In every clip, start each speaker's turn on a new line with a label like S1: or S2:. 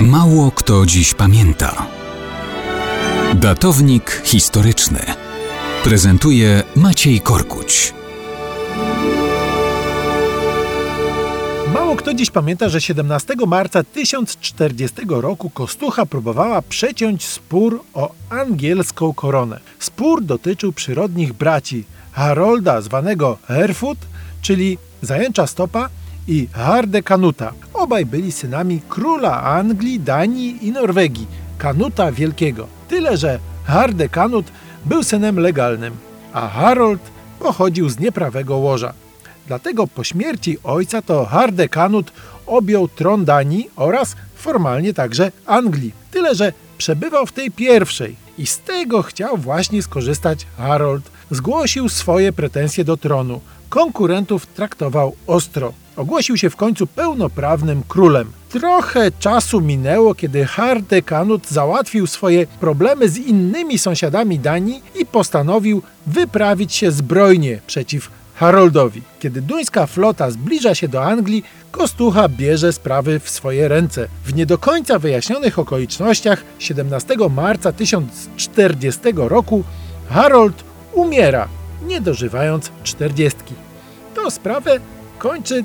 S1: Mało kto dziś pamięta. Datownik historyczny prezentuje Maciej Korkuć.
S2: Mało kto dziś pamięta, że 17 marca 1040 roku Kostucha próbowała przeciąć spór o angielską koronę. Spór dotyczył przyrodnich braci Harolda zwanego Herfut, czyli zajęcza stopa i Harde Kanuta. Obaj byli synami króla Anglii, Danii i Norwegii, Kanuta Wielkiego. Tyle, że Harde Kanut był synem legalnym, a Harold pochodził z nieprawego łoża. Dlatego po śmierci ojca to Harde Kanut objął tron Danii oraz formalnie także Anglii. Tyle, że przebywał w tej pierwszej i z tego chciał właśnie skorzystać Harold. Zgłosił swoje pretensje do tronu. Konkurentów traktował ostro. Ogłosił się w końcu pełnoprawnym królem. Trochę czasu minęło, kiedy Harde Kanut załatwił swoje problemy z innymi sąsiadami Danii i postanowił wyprawić się zbrojnie przeciw Haroldowi. Kiedy duńska flota zbliża się do Anglii, Kostucha bierze sprawy w swoje ręce. W nie do końca wyjaśnionych okolicznościach 17 marca 1040 roku Harold umiera, nie dożywając czterdziestki. To sprawę kończy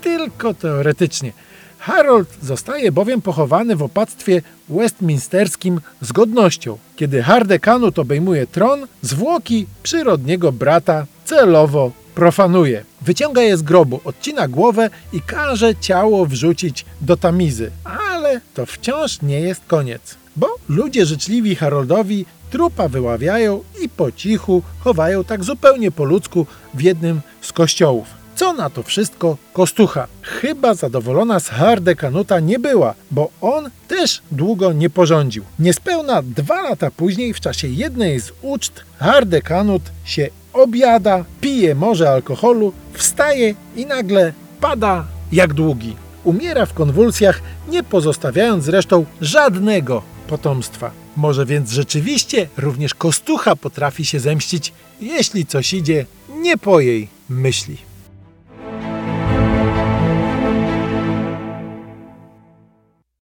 S2: tylko teoretycznie. Harold zostaje bowiem pochowany w opactwie westminsterskim z godnością. Kiedy Hardekanut obejmuje tron, zwłoki przyrodniego brata celowo profanuje. Wyciąga je z grobu, odcina głowę i każe ciało wrzucić do tamizy. Ale to wciąż nie jest koniec, bo ludzie życzliwi Haroldowi trupa wyławiają i po cichu chowają tak zupełnie po ludzku w jednym z kościołów. Co na to wszystko Kostucha? Chyba zadowolona z Harde Kanuta nie była, bo on też długo nie porządził. Niespełna dwa lata później, w czasie jednej z uczt, Harde Kanut się objada, pije morze alkoholu, wstaje i nagle pada jak długi. Umiera w konwulsjach, nie pozostawiając zresztą żadnego potomstwa. Może więc rzeczywiście również Kostucha potrafi się zemścić, jeśli coś idzie nie po jej myśli.